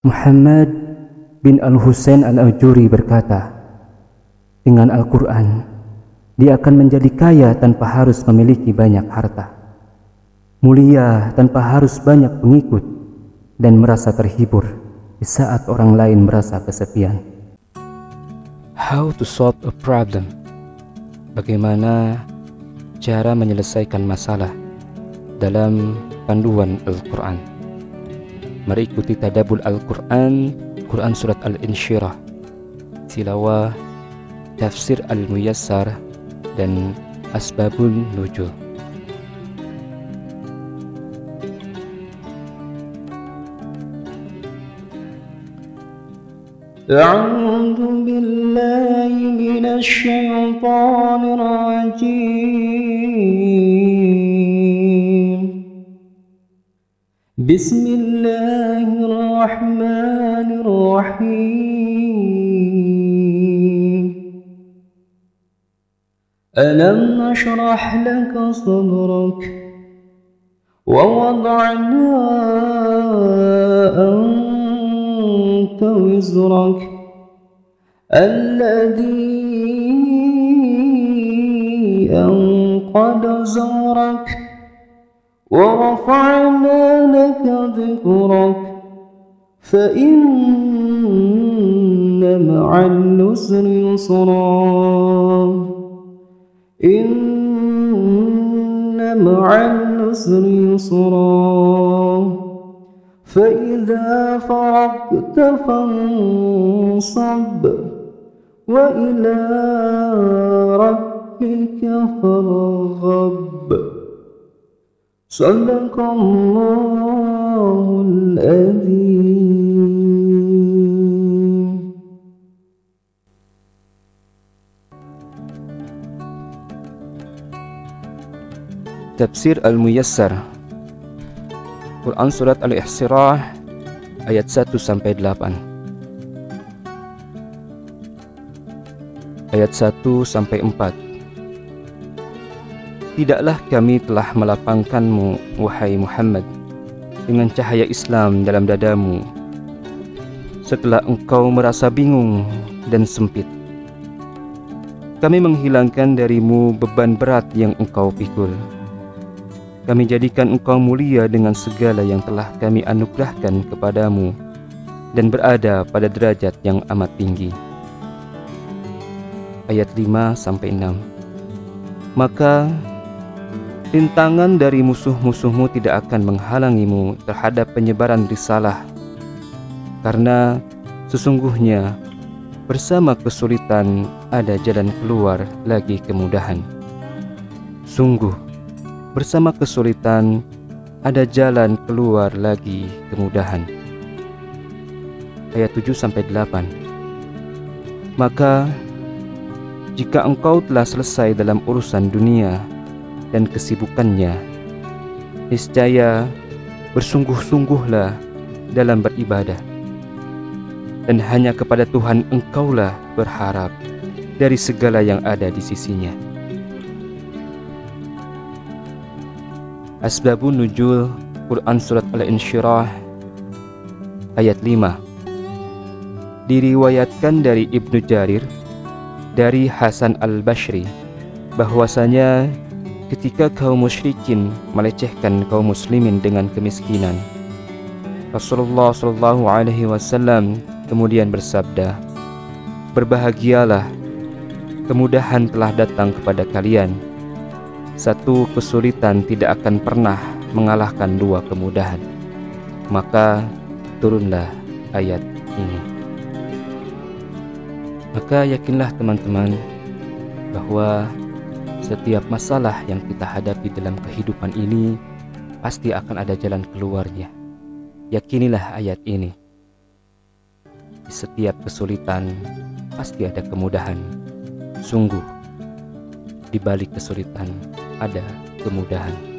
Muhammad bin Al-Husain Al-Ajuri berkata, dengan Al-Quran, dia akan menjadi kaya tanpa harus memiliki banyak harta, mulia tanpa harus banyak pengikut, dan merasa terhibur di saat orang lain merasa kesepian. How to solve a problem? Bagaimana cara menyelesaikan masalah dalam panduan Al-Quran? Mari ikuti tadabul Al-Quran Quran Surat Al-Insyirah Tilawah Tafsir Al-Muyassar dan Asbabun Nujul أعوذ بالله من الشيطان الرجيم بسم الله الرحمن الرحيم. ألم نشرح لك صدرك ووضعنا أنت وزرك الذي أنقض زورك ورفعنا لك ذكرك فإن مع العسر يسرا إن مع العسر يسرا فإذا فرغت فانصب وإلى ربك فارغب صدق الله العظيم Tafsir Al-Muyassar Quran Surat Al-Ihsirah ayat 1 sampai 8 Ayat 1 sampai 4 Tidaklah kami telah melapangkanmu wahai Muhammad dengan cahaya Islam dalam dadamu setelah engkau merasa bingung dan sempit kami menghilangkan darimu beban berat yang engkau pikul. Kami jadikan engkau mulia dengan segala yang telah kami anugerahkan kepadamu dan berada pada derajat yang amat tinggi. Ayat 5 sampai 6. Maka rintangan dari musuh-musuhmu tidak akan menghalangimu terhadap penyebaran risalah karena sesungguhnya bersama kesulitan ada jalan keluar lagi kemudahan. Sungguh, bersama kesulitan ada jalan keluar lagi kemudahan. Ayat 7 sampai 8. Maka jika engkau telah selesai dalam urusan dunia dan kesibukannya, niscaya bersungguh-sungguhlah dalam beribadah dan hanya kepada Tuhan engkaulah berharap dari segala yang ada di sisinya. Asbabun Nujul Quran Surat Al-Insyirah ayat 5 Diriwayatkan dari Ibnu Jarir dari Hasan Al-Bashri bahwasanya ketika kaum musyrikin melecehkan kaum muslimin dengan kemiskinan Rasulullah Shallallahu alaihi wasallam kemudian bersabda Berbahagialah kemudahan telah datang kepada kalian satu kesulitan tidak akan pernah mengalahkan dua kemudahan. Maka turunlah ayat ini. Maka yakinlah teman-teman bahwa setiap masalah yang kita hadapi dalam kehidupan ini pasti akan ada jalan keluarnya. Yakinilah ayat ini. Di setiap kesulitan pasti ada kemudahan. Sungguh, di balik kesulitan ada kemudahan.